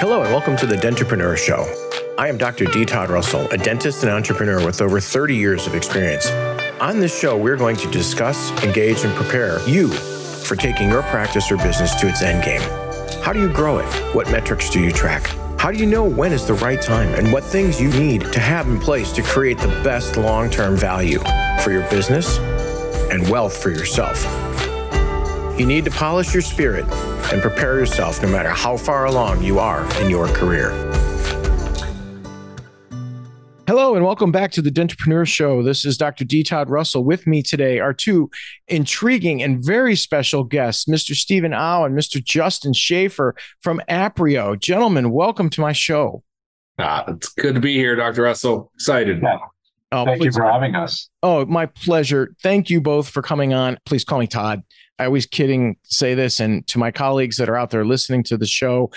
Hello, and welcome to the Dentrepreneur Show. I am Dr. D. Todd Russell, a dentist and entrepreneur with over 30 years of experience. On this show, we're going to discuss, engage, and prepare you for taking your practice or business to its end game. How do you grow it? What metrics do you track? How do you know when is the right time and what things you need to have in place to create the best long term value for your business and wealth for yourself? You need to polish your spirit and prepare yourself no matter how far along you are in your career. Hello and welcome back to the Dentrepreneur Show. This is Dr. D. Todd Russell. With me today are two intriguing and very special guests, Mr. Steven Au and Mr. Justin Schafer from Aprio. Gentlemen, welcome to my show. Ah, it's good to be here, Dr. Russell. Excited. Yeah. Oh, Thank please. you for having us. Oh, my pleasure. Thank you both for coming on. Please call me Todd. I always kidding say this, and to my colleagues that are out there listening to the show,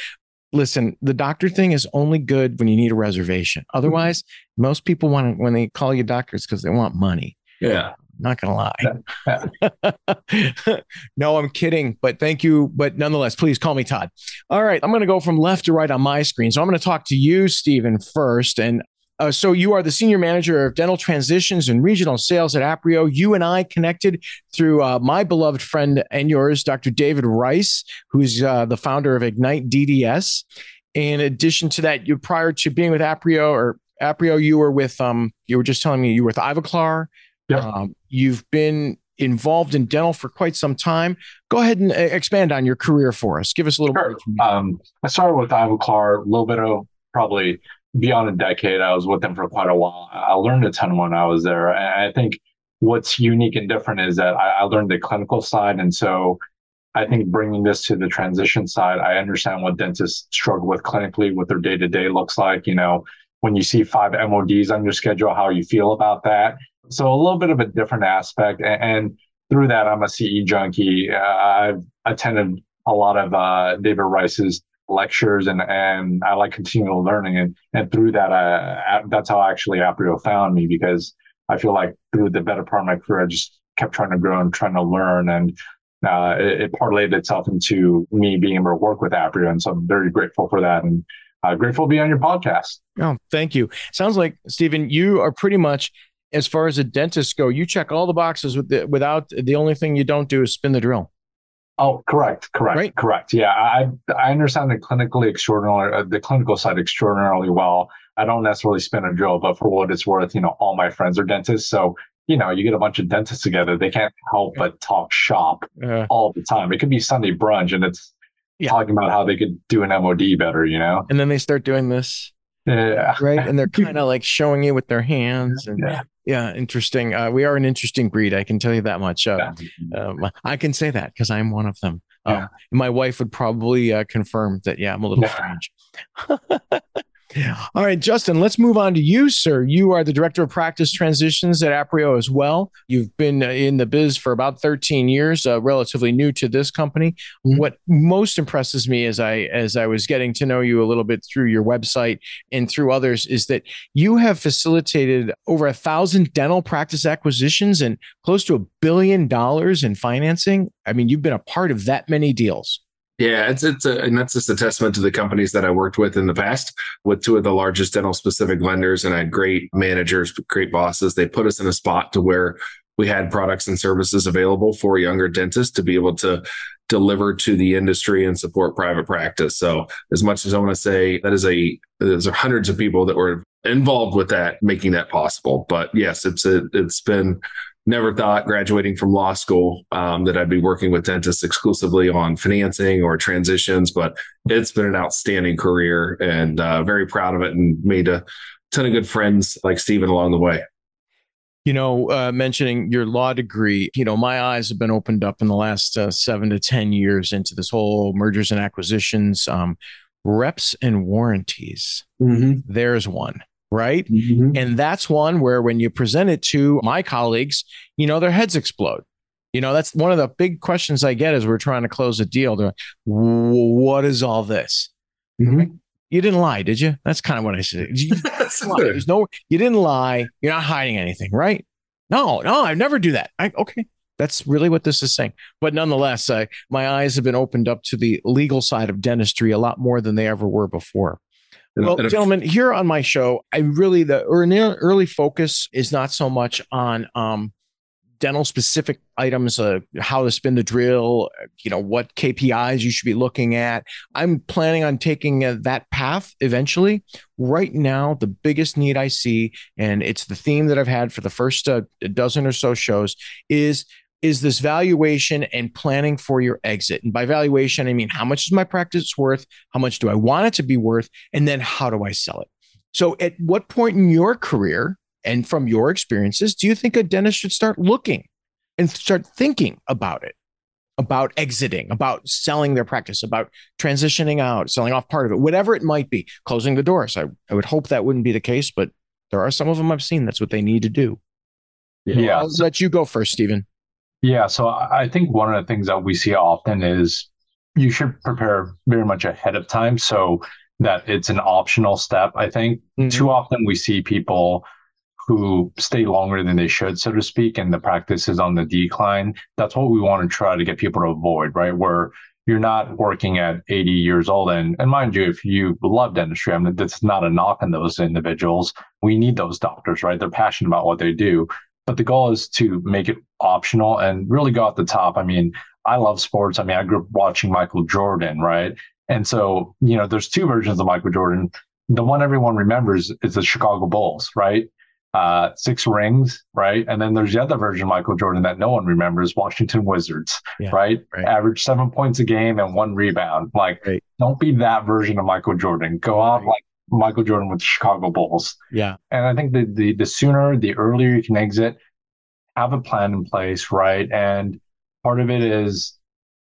listen, the doctor thing is only good when you need a reservation. Otherwise, mm-hmm. most people want to, when they call you doctors because they want money. Yeah. Not gonna lie. no, I'm kidding, but thank you. But nonetheless, please call me Todd. All right, I'm gonna go from left to right on my screen. So I'm gonna talk to you, Steven, first. And uh, so you are the senior manager of dental transitions and regional sales at Aprio. You and I connected through uh, my beloved friend and yours, Dr. David Rice, who's uh, the founder of Ignite DDS. In addition to that, you prior to being with Aprio or Aprio, you were with um, you were just telling me you were with Ivoclar. Yeah. Um, you've been involved in dental for quite some time. Go ahead and uh, expand on your career for us. Give us a little sure. bit. Um, I started with Ivoclar a little bit of probably beyond a decade. I was with them for quite a while. I learned a ton when I was there. And I think what's unique and different is that I, I learned the clinical side. And so I think bringing this to the transition side, I understand what dentists struggle with clinically, what their day to day looks like. You know, when you see five MODs on your schedule, how you feel about that. So a little bit of a different aspect. And, and through that, I'm a CE junkie. Uh, I've attended a lot of uh, David Rice's lectures and and I like continual learning and and through that I, that's how actually Aprio found me because I feel like through the better part of my career I just kept trying to grow and trying to learn and uh, it, it parlayed itself into me being able to work with Aprio and so I'm very grateful for that and uh, grateful to be on your podcast. Oh, thank you. Sounds like Steven, you are pretty much as far as a dentist go, you check all the boxes with the, without the only thing you don't do is spin the drill. Oh, correct, correct, right? correct. Yeah, I I understand the clinically extraordinary, uh, the clinical side extraordinarily well. I don't necessarily spin a drill, but for what it's worth, you know, all my friends are dentists, so you know, you get a bunch of dentists together, they can't help but talk shop uh, all the time. It could be Sunday brunch, and it's yeah. talking about how they could do an MOD better, you know. And then they start doing this. Yeah. Right. And they're kind of like showing you with their hands. And yeah, yeah interesting. Uh, we are an interesting breed. I can tell you that much. Uh, um, I can say that because I'm one of them. Uh, my wife would probably uh, confirm that, yeah, I'm a little strange. All right, Justin, let's move on to you, sir. You are the director of practice transitions at Aprio as well. You've been in the biz for about 13 years, uh, relatively new to this company. Mm-hmm. What most impresses me as I as I was getting to know you a little bit through your website and through others is that you have facilitated over a thousand dental practice acquisitions and close to a billion dollars in financing. I mean, you've been a part of that many deals. Yeah, it's it's a, and that's just a testament to the companies that I worked with in the past, with two of the largest dental specific vendors, and I had great managers, great bosses. They put us in a spot to where we had products and services available for younger dentists to be able to deliver to the industry and support private practice. So, as much as I want to say that is a there's hundreds of people that were involved with that, making that possible. But yes, it's a, it's been never thought graduating from law school um, that I'd be working with dentists exclusively on financing or transitions, but it's been an outstanding career and uh, very proud of it and made a ton of good friends like Steven along the way. You know, uh, mentioning your law degree, you know, my eyes have been opened up in the last uh, seven to 10 years into this whole mergers and acquisitions, um, reps and warranties. Mm-hmm. There's one right? Mm-hmm. And that's one where when you present it to my colleagues, you know, their heads explode. You know, that's one of the big questions I get as we're trying to close a deal. They're like, what is all this? Mm-hmm. You didn't lie, did you? That's kind of what I said. You, There's no, you didn't lie. You're not hiding anything, right? No, no, I never do that. I, okay. That's really what this is saying. But nonetheless, uh, my eyes have been opened up to the legal side of dentistry a lot more than they ever were before. Well, gentlemen, here on my show, I really the early focus is not so much on um, dental specific items, uh, how to spin the drill, you know, what KPIs you should be looking at. I'm planning on taking uh, that path eventually. Right now, the biggest need I see, and it's the theme that I've had for the first uh, dozen or so shows, is is this valuation and planning for your exit. And by valuation, I mean how much is my practice worth? How much do I want it to be worth? And then how do I sell it? So, at what point in your career and from your experiences, do you think a dentist should start looking and start thinking about it, about exiting, about selling their practice, about transitioning out, selling off part of it, whatever it might be, closing the doors? I, I would hope that wouldn't be the case, but there are some of them I've seen that's what they need to do. Yeah. I'll let you go first, Steven. Yeah. So I think one of the things that we see often is you should prepare very much ahead of time so that it's an optional step. I think mm-hmm. too often we see people who stay longer than they should, so to speak, and the practice is on the decline. That's what we want to try to get people to avoid, right? Where you're not working at 80 years old. And, and mind you, if you love dentistry, I mean, that's not a knock on those individuals. We need those doctors, right? They're passionate about what they do. But the goal is to make it optional and really go at the top. I mean, I love sports. I mean, I grew up watching Michael Jordan, right? And so, you know, there's two versions of Michael Jordan. The one everyone remembers is the Chicago Bulls, right? uh, six rings, right? And then there's the other version of Michael Jordan that no one remembers, Washington Wizards, yeah, right? right? Average seven points a game and one rebound. Like, right. don't be that version of Michael Jordan. Go right. out like Michael Jordan with the Chicago Bulls. Yeah. And I think the, the the sooner, the earlier you can exit, have a plan in place, right? And part of it is,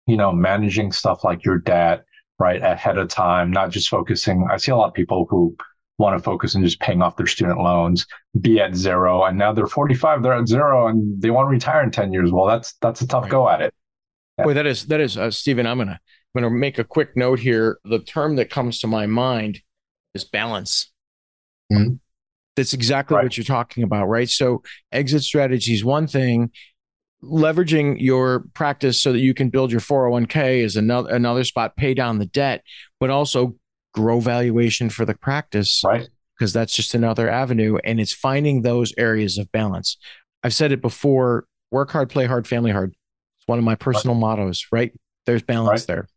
you know, managing stuff like your debt, right, ahead of time, not just focusing. I see a lot of people who want to focus on just paying off their student loans, be at zero, and now they're 45, they're at zero, and they want to retire in 10 years. Well, that's that's a tough right. go at it. Yeah. Boy, that is that is uh, Steven. I'm gonna I'm gonna make a quick note here. The term that comes to my mind is balance. Mm-hmm. That's exactly right. what you're talking about, right? So exit strategy is one thing. Leveraging your practice so that you can build your 401k is another another spot. Pay down the debt, but also grow valuation for the practice. Right. Because that's just another avenue. And it's finding those areas of balance. I've said it before work hard, play hard, family hard. It's one of my personal right. mottos, right? There's balance right. there.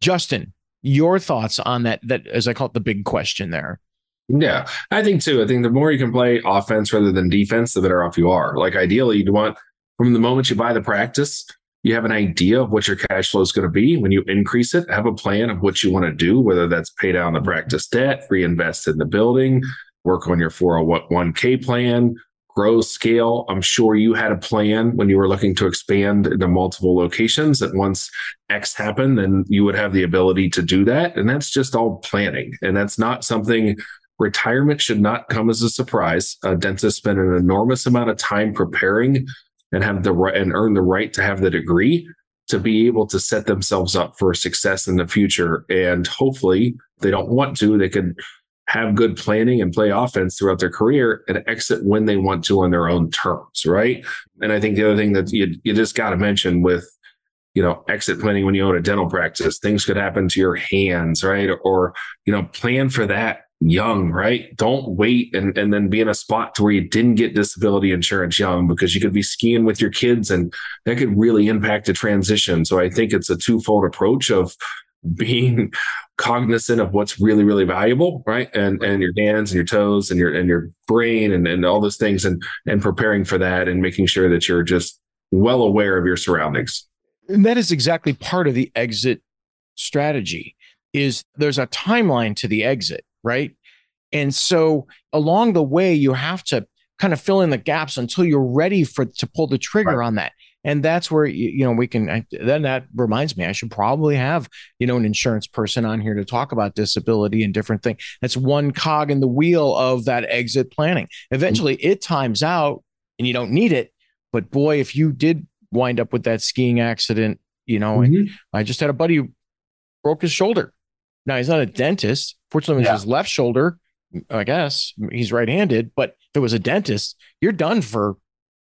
Justin, your thoughts on that, that as I call it the big question there. Yeah, I think too. I think the more you can play offense rather than defense, the better off you are. Like ideally, you'd want from the moment you buy the practice, you have an idea of what your cash flow is going to be. When you increase it, have a plan of what you want to do, whether that's pay down the practice debt, reinvest in the building, work on your 401k plan, grow scale. I'm sure you had a plan when you were looking to expand into multiple locations that once X happened, then you would have the ability to do that. And that's just all planning. And that's not something retirement should not come as a surprise. A dentist spend an enormous amount of time preparing and have the right and earn the right to have the degree to be able to set themselves up for success in the future. And hopefully, they don't want to, they could have good planning and play offense throughout their career and exit when they want to on their own terms, right? And I think the other thing that you you just got to mention with you know exit planning when you own a dental practice, things could happen to your hands, right? Or you know plan for that young, right? Don't wait and, and then be in a spot to where you didn't get disability insurance young because you could be skiing with your kids and that could really impact a transition. So I think it's a twofold approach of being cognizant of what's really, really valuable, right? And and your hands and your toes and your and your brain and, and all those things and and preparing for that and making sure that you're just well aware of your surroundings. And that is exactly part of the exit strategy is there's a timeline to the exit right? And so along the way, you have to kind of fill in the gaps until you're ready for to pull the trigger right. on that. And that's where you, know we can. I, then that reminds me, I should probably have you know an insurance person on here to talk about disability and different things. That's one cog in the wheel of that exit planning. Eventually, it times out, and you don't need it. But boy, if you did wind up with that skiing accident, you know, mm-hmm. I just had a buddy who broke his shoulder. Now he's not a dentist, Fortunately, yeah. his left shoulder, I guess he's right-handed. But if it was a dentist, you're done for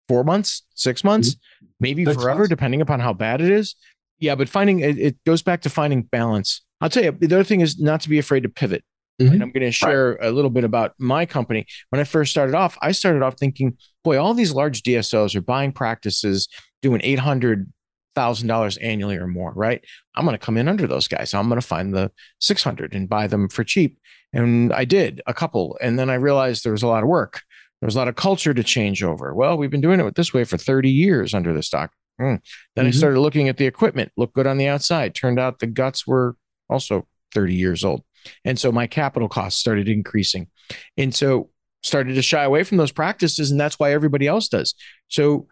four months, six months, mm-hmm. maybe six forever, months. depending upon how bad it is. Yeah, but finding it, it, goes back to finding balance. I'll tell you, the other thing is not to be afraid to pivot. Mm-hmm. And I'm going to share right. a little bit about my company. When I first started off, I started off thinking, boy, all these large DSOs are buying practices doing 800 thousand dollars annually or more, right? I'm going to come in under those guys. I'm going to find the 600 and buy them for cheap. And I did a couple, and then I realized there was a lot of work. There was a lot of culture to change over. Well, we've been doing it this way for 30 years under this stock. Mm. Then mm-hmm. I started looking at the equipment, looked good on the outside. Turned out the guts were also 30 years old. And so my capital costs started increasing. And so started to shy away from those practices. And that's why everybody else does. So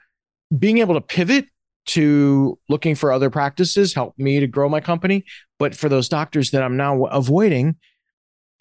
being able to pivot to looking for other practices helped me to grow my company. But for those doctors that I'm now avoiding,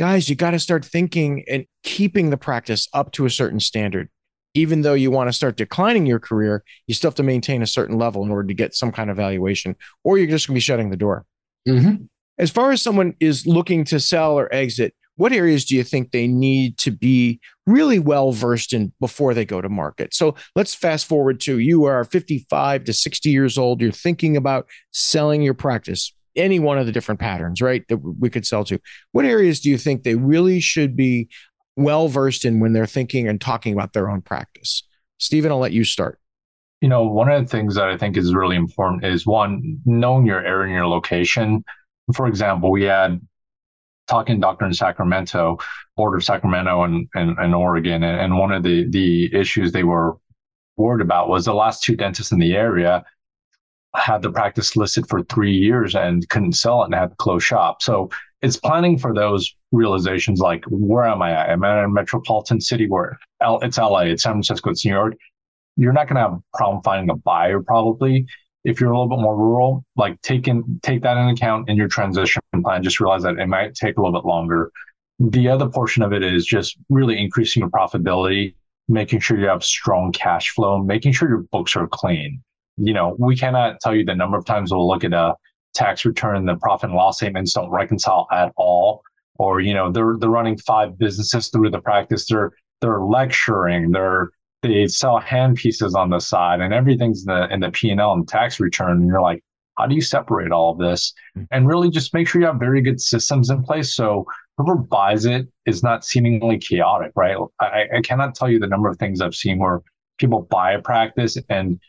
guys, you got to start thinking and keeping the practice up to a certain standard. Even though you want to start declining your career, you still have to maintain a certain level in order to get some kind of valuation, or you're just going to be shutting the door. Mm-hmm. As far as someone is looking to sell or exit, what areas do you think they need to be really well versed in before they go to market? So let's fast forward to you are 55 to 60 years old. You're thinking about selling your practice, any one of the different patterns, right? That we could sell to. What areas do you think they really should be well versed in when they're thinking and talking about their own practice? Steven, I'll let you start. You know, one of the things that I think is really important is one, knowing your area and your location. For example, we had talking doctor in Sacramento, border of Sacramento and, and, and Oregon. And, and one of the, the issues they were worried about was the last two dentists in the area had the practice listed for three years and couldn't sell it and had to close shop. So it's planning for those realizations like, where am I? Am I in a metropolitan city where it's LA, it's San Francisco, it's New York? You're not going to have a problem finding a buyer probably if you're a little bit more rural, like take in, take that into account in your transition plan. Just realize that it might take a little bit longer. The other portion of it is just really increasing your profitability, making sure you have strong cash flow, making sure your books are clean. You know, we cannot tell you the number of times we'll look at a tax return, and the profit and loss statements don't reconcile at all. Or, you know, they're they're running five businesses through the practice. They're they're lecturing, they're they sell hand pieces on the side and everything's in the in the P&L and tax return. And you're like, how do you separate all of this? Mm-hmm. And really just make sure you have very good systems in place. So whoever buys it is not seemingly chaotic, right? I, I cannot tell you the number of things I've seen where people buy a practice and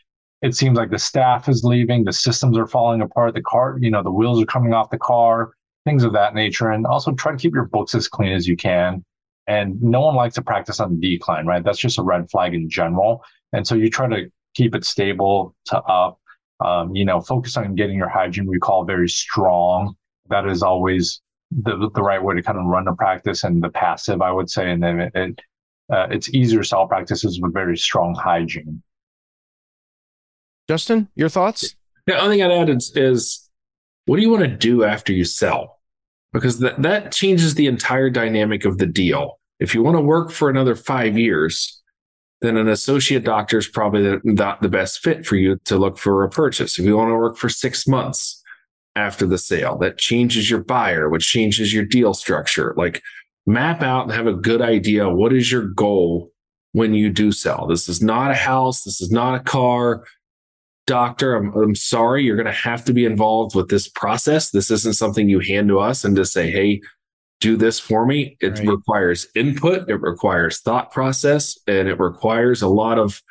it seems like the staff is leaving, the systems are falling apart, the car, you know, the wheels are coming off the car, things of that nature. And also try to keep your books as clean as you can. And no one likes to practice on the decline, right? That's just a red flag in general. And so you try to keep it stable to up. Um, you know, focus on getting your hygiene recall very strong. That is always the, the right way to kind of run the practice and the passive, I would say. And then it, it uh, it's easier to sell practices with very strong hygiene. Justin, your thoughts? The only thing I'd add is, is what do you want to do after you sell? because that, that changes the entire dynamic of the deal. If you want to work for another five years, then an associate doctor is probably not the best fit for you to look for a purchase. If you want to work for six months after the sale, that changes your buyer, which changes your deal structure. Like map out and have a good idea what is your goal when you do sell. This is not a house, this is not a car doctor, I'm, I'm sorry, you're going to have to be involved with this process. This isn't something you hand to us and just say, hey, do this for me. It right. requires input, it requires thought process, and it requires a lot of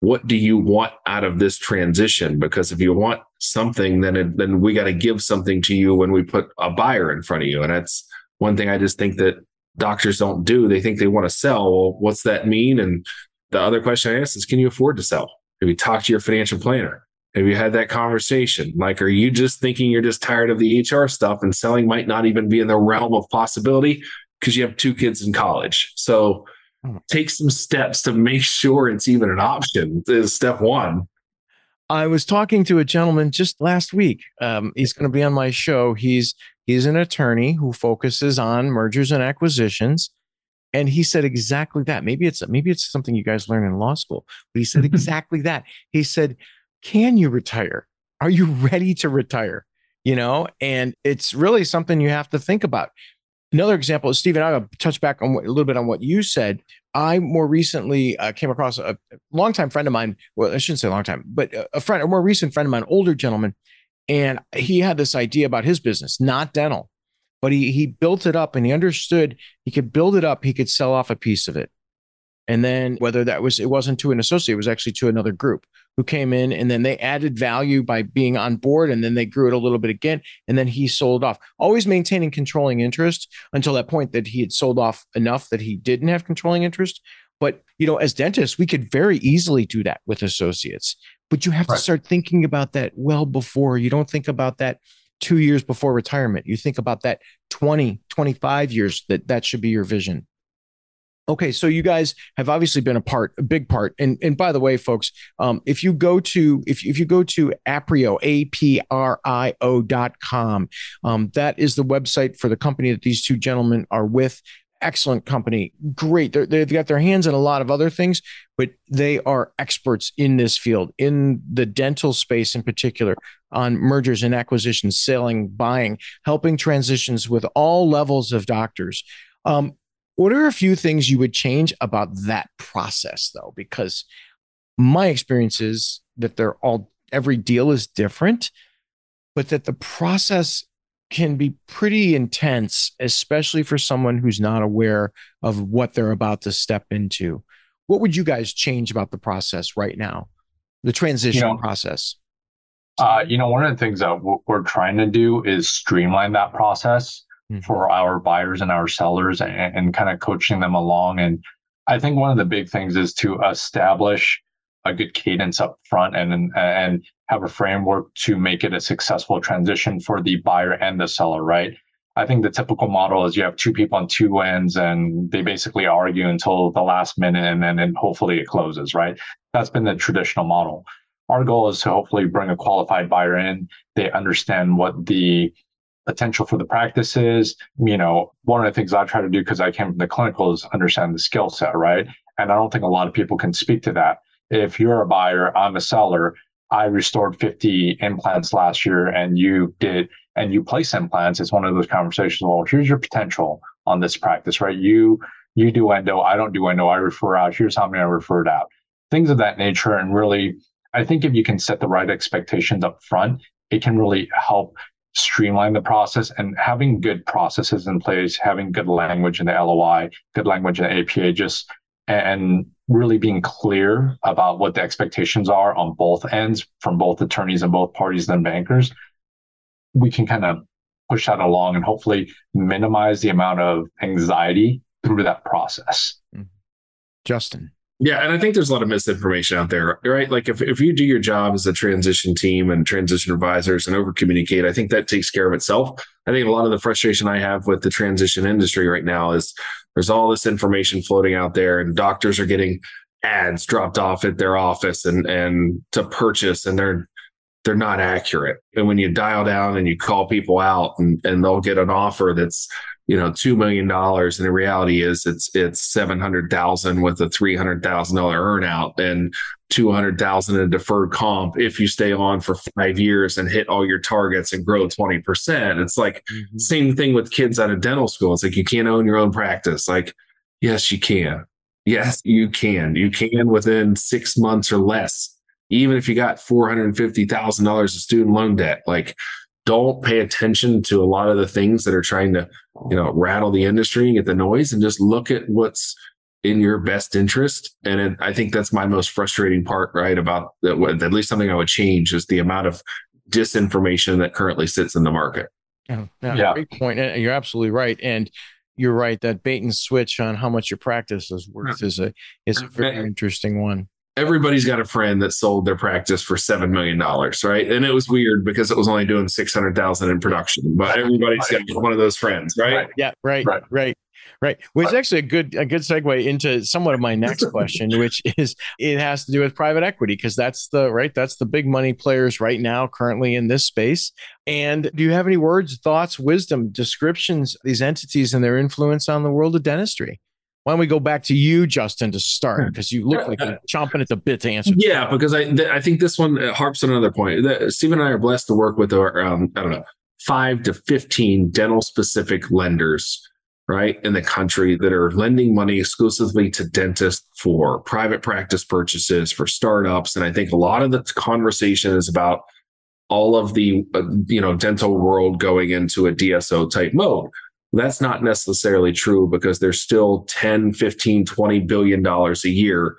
what do you want out of this transition? Because if you want something, then it, then we got to give something to you when we put a buyer in front of you. And that's one thing I just think that doctors don't do. They think they want to sell. Well, what's that mean? And the other question I ask is, can you afford to sell? Have you talked to your financial planner? Have you had that conversation? Like, are you just thinking you're just tired of the HR stuff and selling might not even be in the realm of possibility because you have two kids in college? So hmm. take some steps to make sure it's even an option is step one. I was talking to a gentleman just last week. Um, he's going to be on my show. He's he's an attorney who focuses on mergers and acquisitions and he said exactly that maybe it's maybe it's something you guys learn in law school but he said exactly that he said can you retire are you ready to retire you know and it's really something you have to think about Another example is Steven. I'll touch back on what, a little bit on what you said. I more recently uh, came across a, a longtime friend of mine. Well, I shouldn't say long time, but a friend, a more recent friend of mine, older gentleman, and he had this idea about his business, not dental, but he he built it up and he understood he could build it up, he could sell off a piece of it. And then whether that was it wasn't to an associate, it was actually to another group who came in and then they added value by being on board and then they grew it a little bit again and then he sold off always maintaining controlling interest until that point that he had sold off enough that he didn't have controlling interest but you know as dentists we could very easily do that with associates but you have right. to start thinking about that well before you don't think about that two years before retirement you think about that 20 25 years that that should be your vision Okay, so you guys have obviously been a part, a big part. And and by the way, folks, um, if you go to if if you go to Aprio, A P R I O dot com, um, that is the website for the company that these two gentlemen are with. Excellent company, great. they have got their hands in a lot of other things, but they are experts in this field, in the dental space in particular, on mergers and acquisitions, selling, buying, helping transitions with all levels of doctors. Um, what are a few things you would change about that process, though? Because my experience is that they're all, every deal is different, but that the process can be pretty intense, especially for someone who's not aware of what they're about to step into. What would you guys change about the process right now, the transition you know, process? Uh, you know, one of the things that we're trying to do is streamline that process mm-hmm. for our buyers and our sellers and, and kind of coaching them along. And I think one of the big things is to establish a good cadence up front and and have a framework to make it a successful transition for the buyer and the seller, right? I think the typical model is you have two people on two ends and they basically argue until the last minute and then and hopefully it closes, right? That's been the traditional model. Our goal is to hopefully bring a qualified buyer in. They understand what the potential for the practice is. You know, one of the things I try to do because I came from the clinical is understand the skill set, right? And I don't think a lot of people can speak to that. If you're a buyer, I'm a seller. I restored 50 implants last year and you did, and you place implants. It's one of those conversations. Well, here's your potential on this practice, right? You, you do endo. I don't do endo. I refer out. Here's how many I referred out. Things of that nature. And really, I think if you can set the right expectations up front, it can really help streamline the process and having good processes in place, having good language in the LOI, good language in the APA, just and really being clear about what the expectations are on both ends from both attorneys and both parties and bankers, we can kind of push that along and hopefully minimize the amount of anxiety through that process. Mm-hmm. Justin. Yeah, and I think there's a lot of misinformation out there, right? Like if, if you do your job as a transition team and transition advisors and over communicate, I think that takes care of itself. I think a lot of the frustration I have with the transition industry right now is there's all this information floating out there and doctors are getting ads dropped off at their office and and to purchase and they're they're not accurate. And when you dial down and you call people out and, and they'll get an offer that's you know two million dollars and the reality is it's it's 700,000 with a $300,000 earnout and 200,000 in deferred comp if you stay on for 5 years and hit all your targets and grow 20% it's like mm-hmm. same thing with kids out of dental school. It's like you can't own your own practice. Like yes you can. Yes you can. You can within 6 months or less even if you got $450,000 of student loan debt. Like don't pay attention to a lot of the things that are trying to, you know, rattle the industry and get the noise and just look at what's in your best interest. And it, I think that's my most frustrating part, right? About that, at least something I would change is the amount of disinformation that currently sits in the market. Oh, yeah. Great point. You're absolutely right. And you're right that bait and switch on how much your practice is worth is a is a very interesting one everybody's got a friend that sold their practice for seven million dollars, right? And it was weird because it was only doing six hundred thousand in production, but everybody's got one of those friends, right? Yeah, right, right, right. Right. Which is actually a good a good segue into somewhat of my next question, which is it has to do with private equity because that's the right that's the big money players right now currently in this space. And do you have any words, thoughts, wisdom, descriptions these entities and their influence on the world of dentistry? Why don't we go back to you, Justin, to start? Because you look like you're chomping at the bit to answer. Yeah, because I th- I think this one harps on another point. The, Steve and I are blessed to work with um, I don't know five to fifteen dental specific lenders right, in the country that are lending money exclusively to dentists for private practice purchases, for startups. And I think a lot of the conversation is about all of the, uh, you know, dental world going into a DSO type mode. That's not necessarily true because there's still 10, 15, 20 billion dollars a year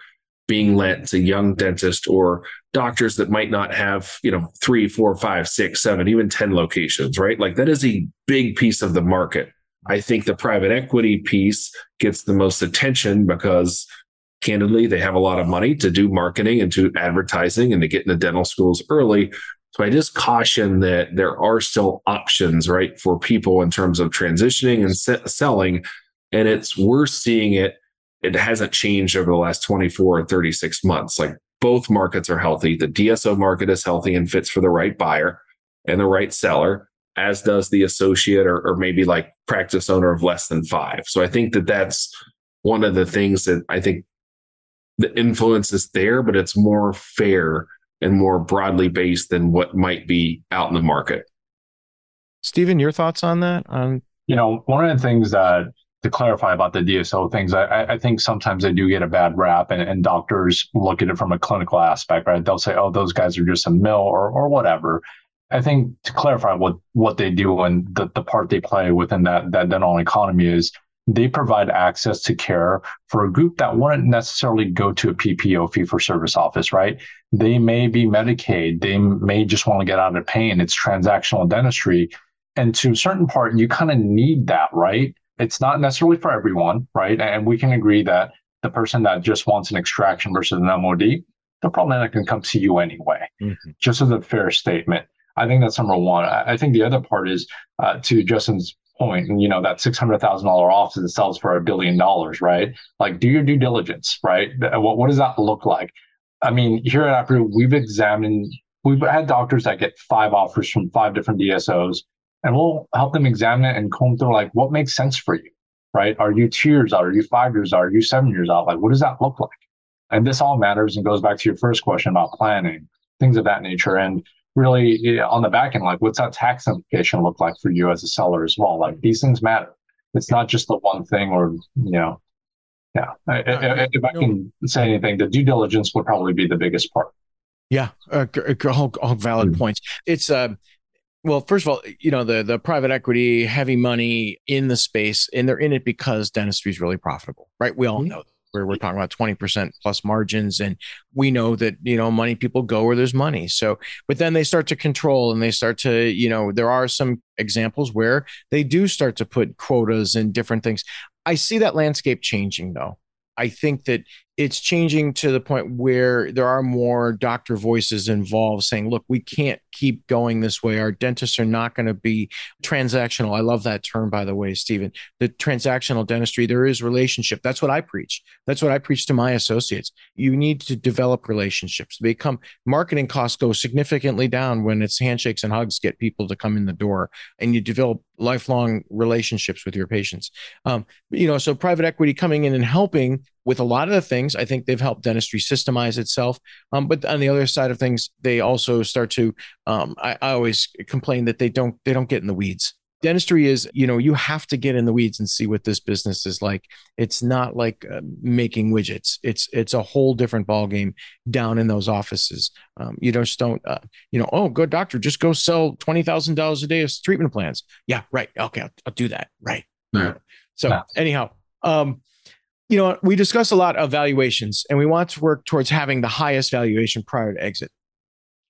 being lent to young dentists or doctors that might not have, you know, three, four, five, six, seven, even 10 locations, right? Like that is a big piece of the market. I think the private equity piece gets the most attention because candidly, they have a lot of money to do marketing and to advertising and to get into dental schools early. So I just caution that there are still options, right, for people in terms of transitioning and se- selling. And it's we're seeing it. It hasn't changed over the last 24 or 36 months. Like both markets are healthy. The DSO market is healthy and fits for the right buyer and the right seller as does the associate or, or maybe like practice owner of less than five. So I think that that's one of the things that I think the influence is there, but it's more fair and more broadly based than what might be out in the market. Steven, your thoughts on that? On you know, one of the things that to clarify about the DSO things, I, I think sometimes they do get a bad rap, and, and doctors look at it from a clinical aspect, right? They'll say, "Oh, those guys are just a mill," or or whatever. I think to clarify what what they do and the, the part they play within that that dental economy is they provide access to care for a group that wouldn't necessarily go to a PPO fee for service office, right? They may be Medicaid, they may just want to get out of pain. It's transactional dentistry. And to a certain part, you kind of need that, right? It's not necessarily for everyone, right? And we can agree that the person that just wants an extraction versus an MOD, they're probably not going to come see you anyway, mm-hmm. just as a fair statement. I think that's number one. I think the other part is uh, to Justin's point, and you know that six hundred thousand dollar office that sells for a billion dollars, right? Like, do your due diligence, right? Uh, what what does that look like? I mean, here at Aprio, we've examined, we've had doctors that get five offers from five different DSOs, and we'll help them examine it and comb through like what makes sense for you, right? Are you two years out? Are you five years out? Are you seven years out? Like, what does that look like? And this all matters and goes back to your first question about planning, things of that nature. And really on the back end, like what's that tax implication look like for you as a seller as well? Like these things matter. It's not just the one thing or, you know, yeah. I, I, if I can say anything, the due diligence would probably be the biggest part. Yeah, uh, all, all valid mm-hmm. points. It's uh, well, first of all, you know the the private equity, heavy money in the space, and they're in it because dentistry is really profitable, right? We all mm-hmm. know where we're talking about 20% plus margins and we know that you know money people go where there's money. So but then they start to control and they start to you know there are some examples where they do start to put quotas and different things. I see that landscape changing though. I think that it's changing to the point where there are more doctor voices involved saying, look, we can't keep going this way. Our dentists are not going to be transactional. I love that term, by the way, Steven. The transactional dentistry, there is relationship. That's what I preach. That's what I preach to my associates. You need to develop relationships. Become marketing costs go significantly down when it's handshakes and hugs get people to come in the door and you develop lifelong relationships with your patients. Um, you know, so private equity coming in and helping with a lot of the things. I think they've helped dentistry systemize itself. Um, but on the other side of things, they also start to. Um, I, I always complain that they don't they don't get in the weeds dentistry is you know you have to get in the weeds and see what this business is like it's not like uh, making widgets it's it's a whole different ball game down in those offices um, you just don't uh, you know oh good doctor just go sell $20000 a day of treatment plans yeah right okay i'll, I'll do that right yeah. so yeah. anyhow um, you know we discuss a lot of valuations and we want to work towards having the highest valuation prior to exit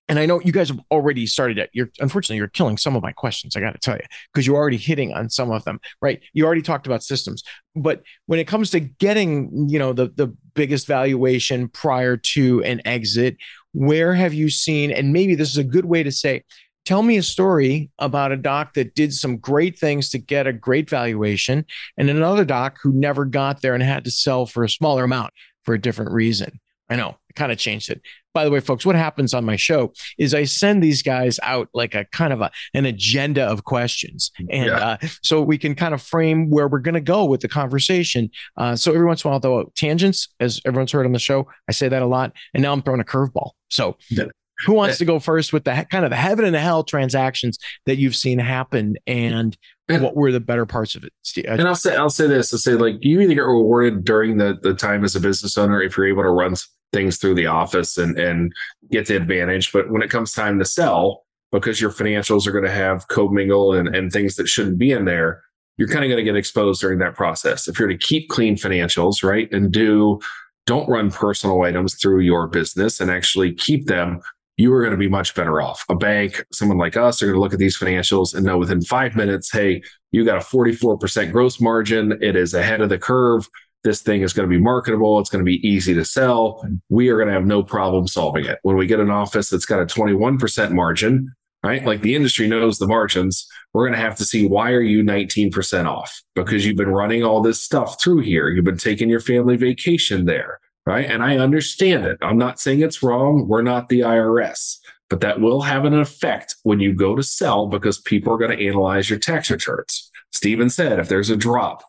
and I know you guys have already started it. You're unfortunately you're killing some of my questions. I got to tell you because you're already hitting on some of them, right? You already talked about systems, but when it comes to getting, you know, the the biggest valuation prior to an exit, where have you seen? And maybe this is a good way to say, tell me a story about a doc that did some great things to get a great valuation, and another doc who never got there and had to sell for a smaller amount for a different reason. I know, I kind of changed it by the way, folks, what happens on my show is I send these guys out like a kind of a, an agenda of questions. And yeah. uh, so we can kind of frame where we're going to go with the conversation. Uh, so every once in a while, though, tangents, as everyone's heard on the show, I say that a lot. And now I'm throwing a curveball. So yeah. Who wants to go first with the kind of the heaven and the hell transactions that you've seen happen, and, what were the better parts of it? Steve? Uh, and I'll say I'll say this: I'll say like you either get rewarded during the the time as a business owner if you're able to run things through the office and and get the advantage, but when it comes time to sell, because your financials are going to have commingle and and things that shouldn't be in there, you're kind of going to get exposed during that process. If you're to keep clean financials, right, and do don't run personal items through your business and actually keep them, you are going to be much better off. A bank, someone like us, are going to look at these financials and know within five minutes, hey, you got a 44% gross margin. It is ahead of the curve. This thing is going to be marketable. It's going to be easy to sell. We are going to have no problem solving it. When we get an office that's got a 21% margin, right? Like the industry knows the margins. We're going to have to see why are you 19% off? Because you've been running all this stuff through here. You've been taking your family vacation there, right? And I understand it. I'm not saying it's wrong. We're not the IRS, but that will have an effect when you go to sell because people are going to analyze your tax returns. Steven said if there's a drop,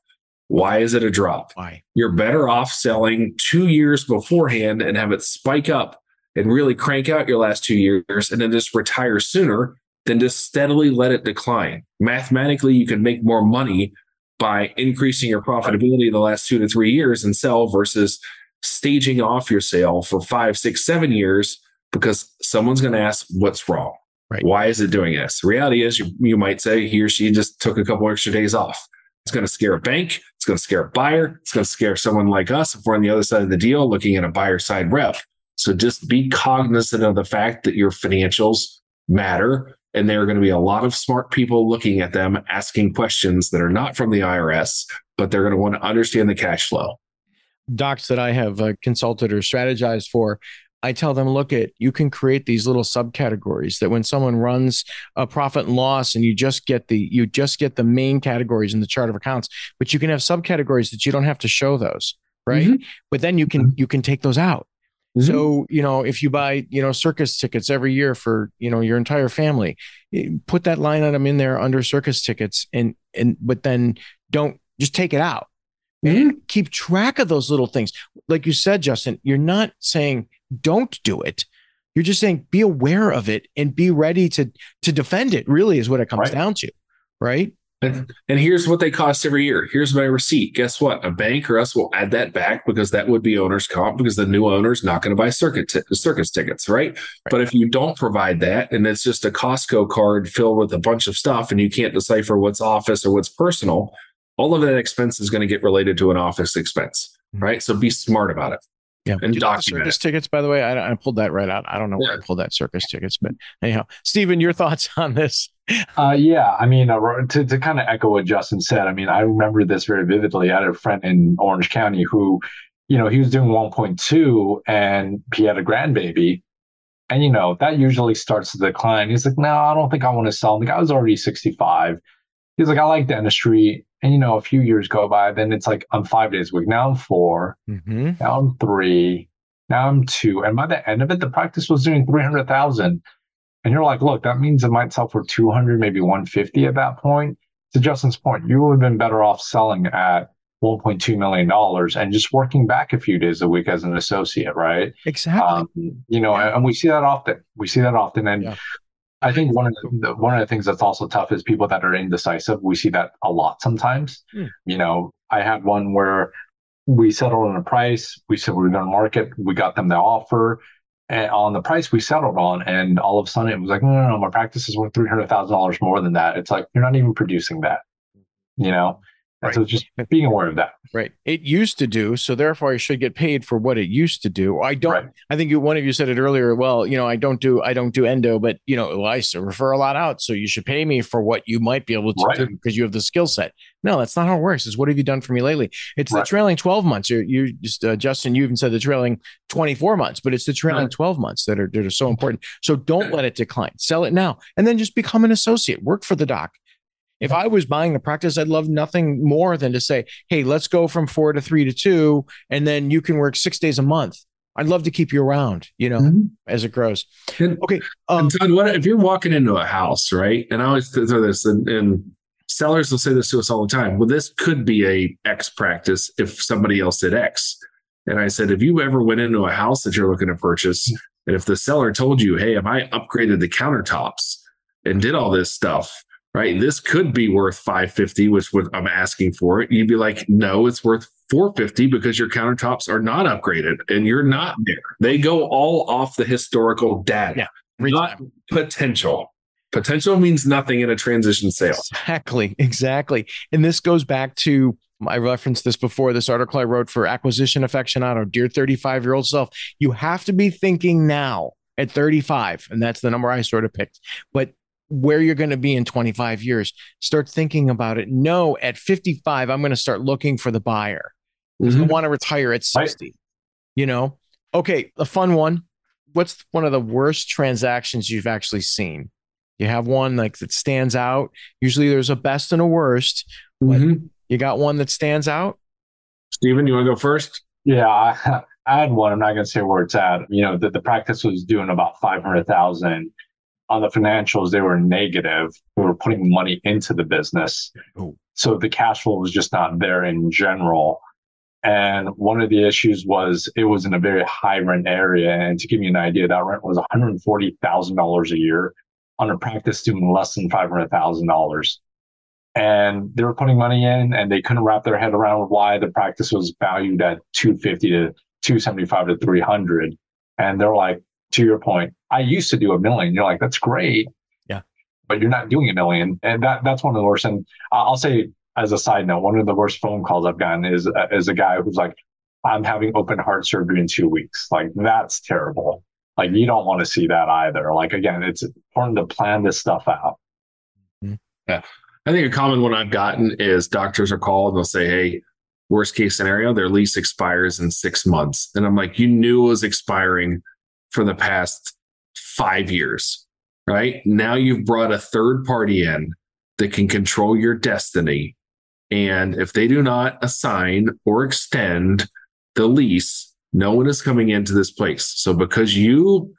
why is it a drop? Why? You're better off selling two years beforehand and have it spike up and really crank out your last two years and then just retire sooner than just steadily let it decline. Mathematically, you can make more money by increasing your profitability in the last two to three years and sell versus staging off your sale for five, six, seven years because someone's going to ask what's wrong. Right. Why is it doing this? The reality is, you, you might say he or she just took a couple extra days off. It's going to scare a bank. It's going to scare a buyer. It's going to scare someone like us if we're on the other side of the deal looking at a buyer side rep. So just be cognizant of the fact that your financials matter. And there are going to be a lot of smart people looking at them, asking questions that are not from the IRS, but they're going to want to understand the cash flow. Docs that I have uh, consulted or strategized for, I tell them, look at you can create these little subcategories that when someone runs a profit and loss and you just get the you just get the main categories in the chart of accounts, but you can have subcategories that you don't have to show those, right? Mm-hmm. But then you can you can take those out. Mm-hmm. So, you know, if you buy, you know, circus tickets every year for, you know, your entire family, eh, put that line item in there under circus tickets and, and, but then don't just take it out. Mm-hmm. Keep track of those little things. Like you said, Justin, you're not saying don't do it. You're just saying be aware of it and be ready to to defend it. Really, is what it comes right. down to, right? And, and here's what they cost every year. Here's my receipt. Guess what? A bank or us will add that back because that would be owner's comp because the new owner's not going to buy circuit t- circus tickets, right? right? But if you don't provide that and it's just a Costco card filled with a bunch of stuff and you can't decipher what's office or what's personal, all of that expense is going to get related to an office expense, mm-hmm. right? So be smart about it. Yeah, and document circus it. tickets. By the way, I, I, pulled that right out. I don't know yeah. where I pulled that circus tickets, but anyhow, Steven, your thoughts on this? Uh, yeah, I mean, uh, to to kind of echo what Justin said. I mean, I remember this very vividly. I had a friend in Orange County who, you know, he was doing 1.2 and he had a grandbaby, and you know that usually starts to decline. He's like, no, I don't think I want to sell. The guy was already 65. He's like, I like dentistry. And you know, a few years go by, then it's like I'm five days a week. Now I'm 4 mm-hmm. Now I'm three. Now I'm two. And by the end of it, the practice was doing three hundred thousand. And you're like, look, that means it might sell for two hundred, maybe one fifty at that point. To Justin's point, you would have been better off selling at one point two million dollars and just working back a few days a week as an associate, right? Exactly. Um, you know, yeah. and we see that often. We see that often, and yeah. I think one of the one of the things that's also tough is people that are indecisive. We see that a lot sometimes. Mm. You know, I had one where we settled on a price. We said we were going to market. We got them the offer and on the price we settled on, and all of a sudden it was like, no, no, no, my practice is worth three hundred thousand dollars more than that. It's like you're not even producing that. You know, Right. So just being aware of that. Right. It used to do, so therefore I should get paid for what it used to do. I don't. Right. I think you, one of you said it earlier. Well, you know, I don't do I don't do endo, but you know, I refer a lot out, so you should pay me for what you might be able to right. do because you have the skill set. No, that's not how it works. Is what have you done for me lately? It's the trailing twelve months. You you just uh, Justin, you even said the trailing twenty four months, but it's the trailing twelve months that are that are so important. So don't let it decline. Sell it now, and then just become an associate. Work for the doc. If I was buying the practice, I'd love nothing more than to say, hey, let's go from four to three to two, and then you can work six days a month. I'd love to keep you around, you know, mm-hmm. as it grows. And, okay. Um, Todd, what if you're walking into a house, right? And I always throw this, and, and sellers will say this to us all the time. Well, this could be a X practice if somebody else did X. And I said, if you ever went into a house that you're looking to purchase And if the seller told you, hey, if I upgraded the countertops and did all this stuff, right, this could be worth 550, which what I'm asking for it. You'd be like, no, it's worth 450 because your countertops are not upgraded and you're not there. They go all off the historical data, Yeah. not potential. Potential means nothing in a transition sale. Exactly, exactly. And this goes back to I referenced this before. This article I wrote for Acquisition Aficionado, dear 35 year old self. You have to be thinking now at 35, and that's the number I sort of picked. But where you're going to be in 25 years, start thinking about it. No, at 55, I'm going to start looking for the buyer. Mhm. I want to retire at 60. You know, okay, a fun one. What's one of the worst transactions you've actually seen? You have one like that stands out. Usually there's a best and a worst. Mhm. You got one that stands out? Steven, you want to go first? Yeah, I, I had one. I'm not going to say where it's at. You know, the, the practice was doing about 500,000 on the financials. They were negative. We were putting money into the business. So the cash flow was just not there in general. And one of the issues was it was in a very high rent area. And to give you an idea, that rent was $140,000 a year on a practice doing less than $500,000 and they were putting money in and they couldn't wrap their head around why the practice was valued at 250 to 275 to 300 and they're like to your point i used to do a million. You're like that's great. Yeah. but you're not doing a million. And that that's one of the worst. And I- i'll say as a side note one of the worst phone calls i've gotten is uh, is a guy who's like i'm having open heart surgery in two weeks. Like that's terrible. Like you don't want to see that either. Like again it's important to plan this stuff out. Yeah. I think a common one I've gotten is doctors are called and they'll say, Hey, worst case scenario, their lease expires in six months. And I'm like, You knew it was expiring for the past five years, right? Now you've brought a third party in that can control your destiny. And if they do not assign or extend the lease, no one is coming into this place. So because you,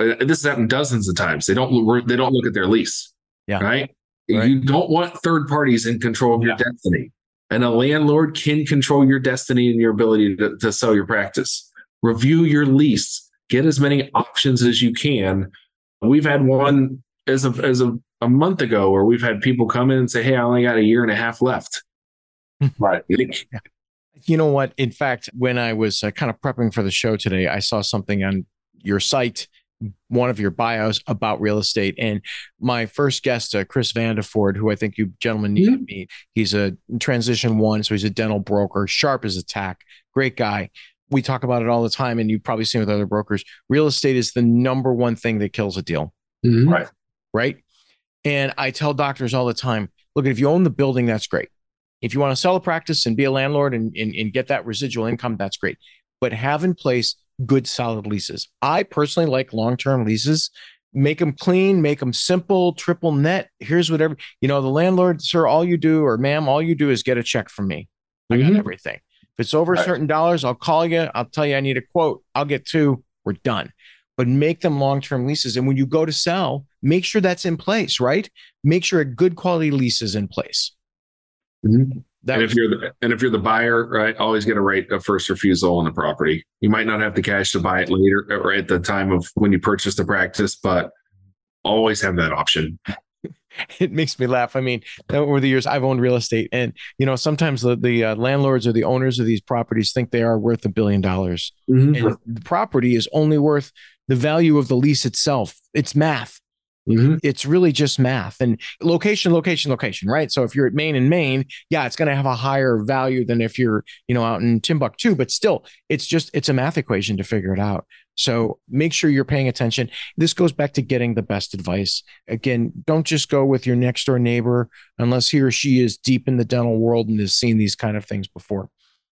uh, this has happened dozens of times. They don't they don't look at their lease, Yeah. right? Right. You don't want third parties in control of your destiny. And a landlord can control your destiny and your ability to, to sell your practice. Review your lease. Get as many options as you can. We've had one as of as of a month ago where we've had people come in and say, Hey, I only got a year and a half left. right You know what? In fact, when I was uh, kind of prepping for the show today, I saw something on your site, one of your bios about real estate. And my first guest, uh, Chris Vandeford, who I think you gentlemen need to meet, he's a transition one. So he's a dental broker, sharp as a tack, great guy. We talk about it all the time, and you've probably seen with other brokers. Real estate is the number one thing that kills a deal. mhm. Right. right? And I tell doctors all the time look, if you own the building, that's great. If you want to sell a practice and be a landlord and, and, and get that residual income, that's great. But have in place good, solid leases. I personally like long term leases. Make them clean, make them simple, triple net. Here's whatever, you know, the landlord, sir, all you do, or ma'am, all you do is get a check from me. I got Mhm. everything. If it's over Right. certain dollars, I'll call you. I'll tell you I need a quote. I'll get two. We're done. But make them long term leases. And when you go to sell, make sure that's in place, right? Make sure a good quality lease is in place. Mhm. That and if was- you're the and if you're the buyer, right, always get a right of first refusal on the property. You might not have the cash to buy it later or at the time of when you purchase the practice, but always have that option. it makes me laugh. I mean, over the years, I've owned real estate, and you know, sometimes the, the uh, landlords or the owners of these properties think they are worth a billion dollars, and the property is only worth the value of the lease itself. It's math. Mhm. It's really just math and location, location, location, right? So if you're at Maine and Maine, yeah, it's going to have a higher value than if you're, you know, out in Timbuktu, but still, it's just it's a math equation to figure it out. So make sure you're paying attention. This goes back to getting the best advice. Again, don't just go with your next door neighbor unless he or she is deep in the dental world and has seen these kind of things before.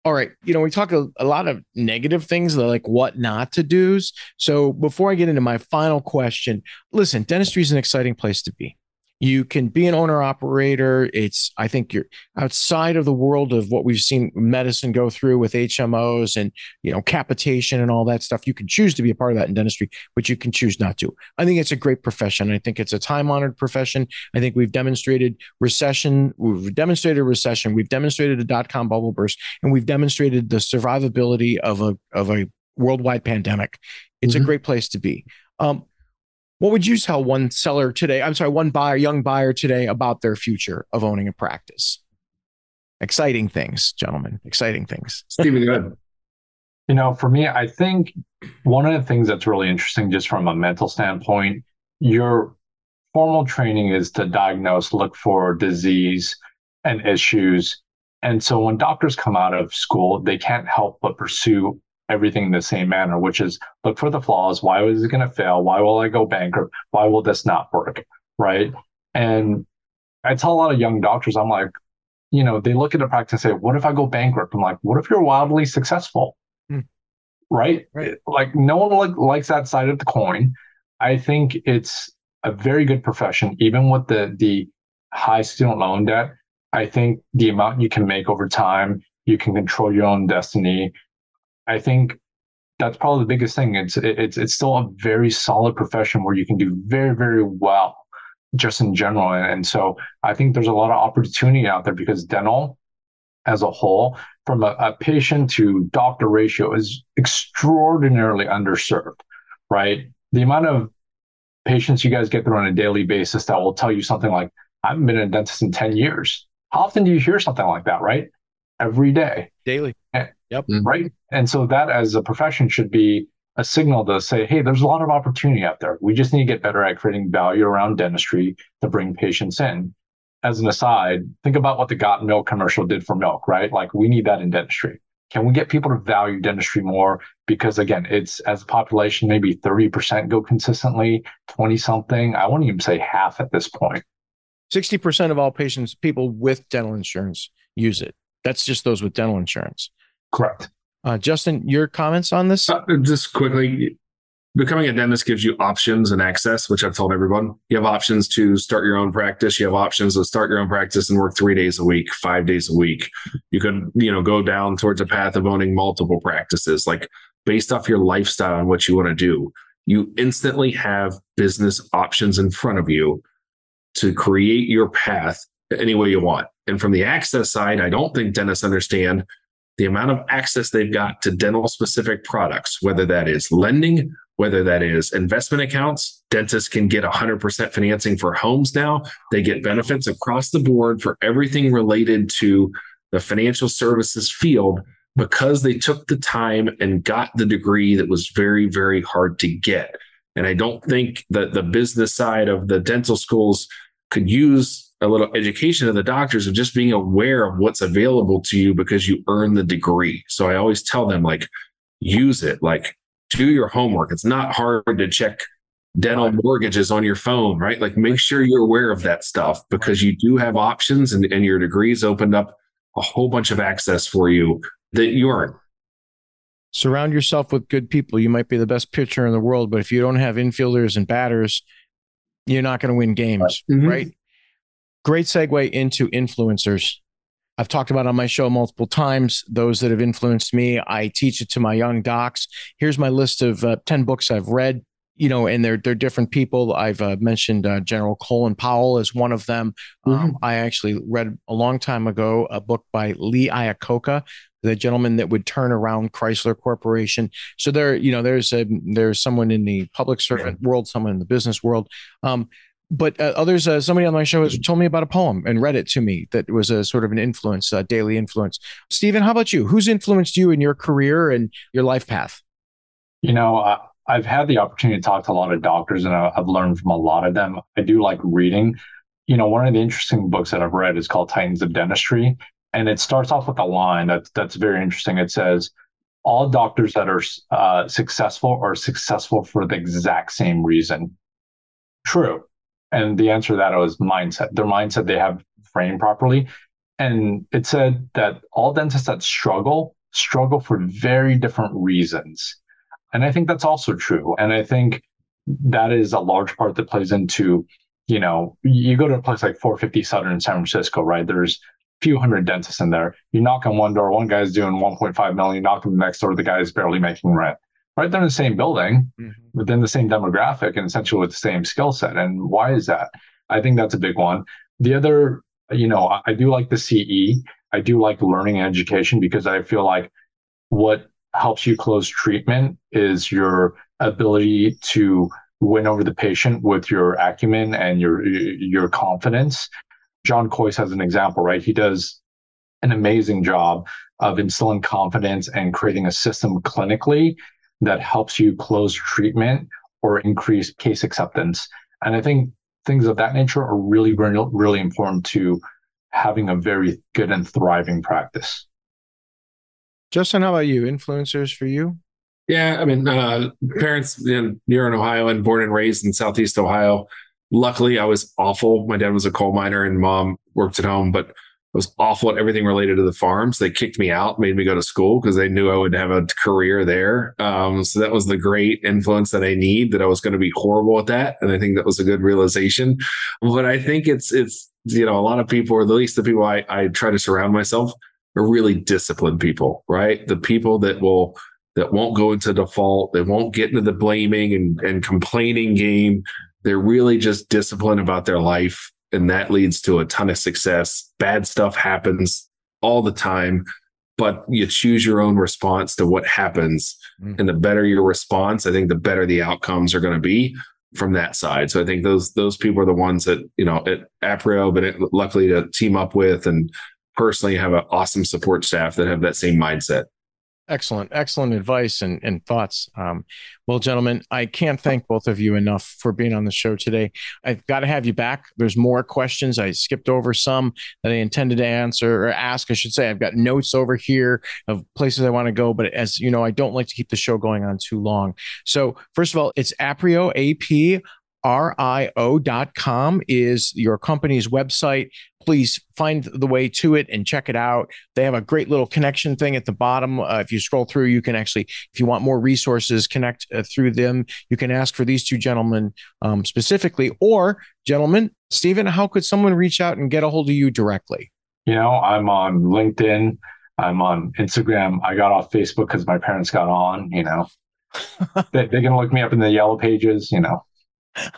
All right. You know, we talk a, a lot of negative things like what not to do's. So before I get into my final question, listen, dentistry is an exciting place to be. You can be an owner operator. It's, I think you're outside of the world of what we've seen medicine go through with HMOs and, you know, capitation and all that stuff. You can choose to be a part of that in dentistry, but you can choose not to. I think it's a great profession. I think it's a time honored profession. I think we've demonstrated recession. We've demonstrated recession. We've demonstrated a dot com bubble burst and we've demonstrated the survivability of a, of a worldwide pandemic It's mm-hmm. a great place to be. Um, what would you tell one seller today? I'm sorry, one buyer, young buyer today about their future of owning a practice? Exciting things, gentlemen. Exciting things. Steven, go ahead. You know, for me, I think one of the things that's really interesting, just from a mental standpoint, your formal training is to diagnose, look for disease and issues. And so when doctors come out of school, they can't help but pursue everything in the same manner, which is look for the flaws. Why was it going to fail? Why will I go bankrupt? Why will this not work? Right. And I tell a lot of young doctors, I'm like, you know, they look at the practice and say, what if I go bankrupt? I'm like, what if you're wildly successful? Hmm. Right? right? Like no one like, likes that side of the coin. I think it's a very good profession, even with the the high student loan debt. I think the amount you can make over time, you can control your own destiny. I think that's probably the biggest thing. It's it's it's still a very solid profession where you can do very very well, just in general. And so I think there's a lot of opportunity out there because dental, as a whole, from a, a patient to doctor ratio is extraordinarily underserved. Right, the amount of patients you guys get through on a daily basis that will tell you something like, "I haven't been a dentist in ten years." How often do you hear something like that? Right, every day, daily. Yep. Mm-hmm. Right. And so that as a profession should be a signal to say, hey, there's a lot of opportunity out there. We just need to get better at creating value around dentistry to bring patients in. As an aside, think about what the Got Milk commercial did for milk, right? Like we need that in dentistry. Can we get people to value dentistry more? Because again, it's as a population, maybe 30% go consistently, 20 something. I wouldn't even say half at this point. 60% of all patients, people with dental insurance use it. That's just those with dental insurance. Correct. Uh, Justin, your comments on this? Uh, just quickly, becoming a dentist gives you options and access, which I've told everyone. You have options to start your own practice. You have options to start your own practice and work three days a week, five days a week. You could, you know, go down towards a path of owning multiple practices, like based off your lifestyle and what you want to do. You instantly have business options in front of you to create your path any way you want. And from the access side, I don't think dentists understand the amount of access they've got to dental specific products, whether that is lending, whether that is investment accounts. Dentists can get 100% financing for homes now. They get benefits across the board for everything related to the financial services field because they took the time and got the degree that was very, very hard to get. And I don't think that the business side of the dental schools could use a little education of the doctors of just being aware of what's available to you because you earn the degree. So I always tell them like use it, like do your homework. It's not hard to check dental mortgages on your phone, right? Like make sure you're aware of that stuff because you do have options and, and your degrees opened up a whole bunch of access for you that you aren't. Surround yourself with good people. You might be the best pitcher in the world, but if you don't have infielders and batters, you're not going to win games, mm-hmm. right? Great segue into influencers. I've talked about on my show multiple times those that have influenced me. I teach it to my young docs. Here's my list of uh, 10 books I've read, you know, and they're, they're different people. I've uh, mentioned uh, General Colin Powell as one of them. Um, mm-hmm. Um, I actually read a long time ago a book by Lee Iacocca, the gentleman that would turn around Chrysler Corporation. So there, you know, there's a there's someone in the public servant world, someone in the business world. Um, but uh, others, uh, somebody on my show has told me about a poem and read it to me that was a sort of an influence, a daily influence. Steven, how about you? Who's influenced you in your career and your life path? You know, uh, I've had the opportunity to talk to a lot of doctors and I've learned from a lot of them. I do like reading. You know, one of the interesting books that I've read is called Titans of Dentistry. And it starts off with a line that's, that's very interesting. It says, all doctors that are uh, successful are successful for the exact same reason. True and the answer to that was mindset. Their mindset they have framed properly. And it said that all dentists that struggle struggle for very different reasons. And I think that's also true. And I think that is a large part that plays into, you know, you go to a place like 450 Sutter San Francisco, right? There's a few hundred dentists in there. You knock on one door, one guy's doing 1.5 million, you knock on the next door, the guy is barely making rent right they're in the same building mm-hmm. within the same demographic and essentially with the same skill set and why is that i think that's a big one the other you know I, I do like the ce i do like learning and education because i feel like what helps you close treatment is your ability to win over the patient with your acumen and your your confidence. John Kois has an example, right? He does an amazing job of instilling confidence and creating a system clinically that helps you close treatment or increase case acceptance. And I think things of that nature are really, really, really important to having a very good and thriving practice. Justin, how about you? Influencers for you? Yeah, I mean, uh, parents in, near in Ohio and born and raised in Southeast Ohio. Luckily, I was awful. My dad was a coal miner and mom worked at home, but was awful at everything related to the farms. They kicked me out, made me go to school because they knew I would have a career there. Um, so that was the great influence that I need. That I was going to be horrible at that, and I think that was a good realization. But I think it's it's you know a lot of people, or at least the people I I try to surround myself, are really disciplined people, right? The people that will that won't go into default, they won't get into the blaming and, and complaining game. They're really just disciplined about their life and that leads to a ton of success. Bad stuff happens all the time, but you choose your own response to what happens. Mm-hmm. And the better your response, I think the better the outcomes are going to be from that side. So I think those those people are the ones that, you know, at Aprio, but luckily to team up with and personally have an awesome support staff that have that same mindset. Excellent, excellent advice and, and thoughts. Um, well, gentlemen, I can't thank both of you enough for being on the show today. I've got to have you back. There's more questions. I skipped over some that I intended to answer or ask, I should say. I've got notes over here of places I want to go, but as you know, I don't like to keep the show going on too long. So, first of all, it's Aprio, A P rio.com is your company's website. Please find the way to it and check it out. They have a great little connection thing at the bottom. Uh, if you scroll through, you can actually, if you want more resources, connect uh, through them. You can ask for these two gentlemen um, specifically, or gentlemen, Steven, how could someone reach out and get a hold of you directly? You know, I'm on LinkedIn. I'm on Instagram. I got off Facebook because my parents got on, you know. they, they can look me up in the yellow pages, you know.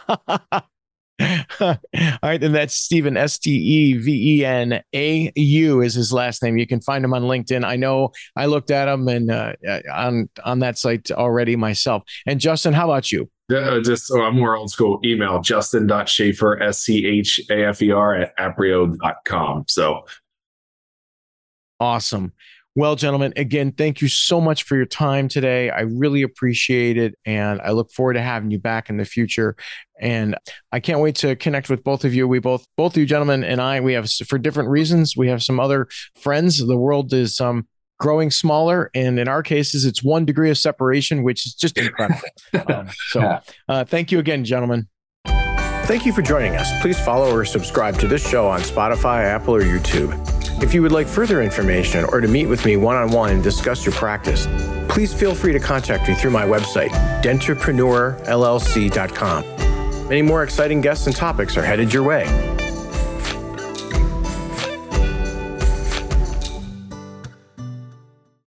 All right, and that's Steven S T E V E N A U is his last name. You can find him on LinkedIn. I know I looked at him and uh, on on that site already myself. And Justin, how about you? Uh, just oh, I'm more old school. Email justin.schafer s c h a f e r at aprio.com. So awesome. Well, gentlemen, again, thank you so much for your time today. I really appreciate it. And I look forward to having you back in the future. And I can't wait to connect with both of you. We both, both of you gentlemen and I, we have for different reasons, we have some other friends. The world is um, growing smaller. And in our cases, it's one degree of separation, which is just incredible. um, so uh, thank you again, gentlemen. Thank you for joining us. Please follow or subscribe to this show on Spotify, Apple, or YouTube. If you would like further information or to meet with me one on one and discuss your practice, please feel free to contact me through my website, dentrepreneurllc.com. Many more exciting guests and topics are headed your way.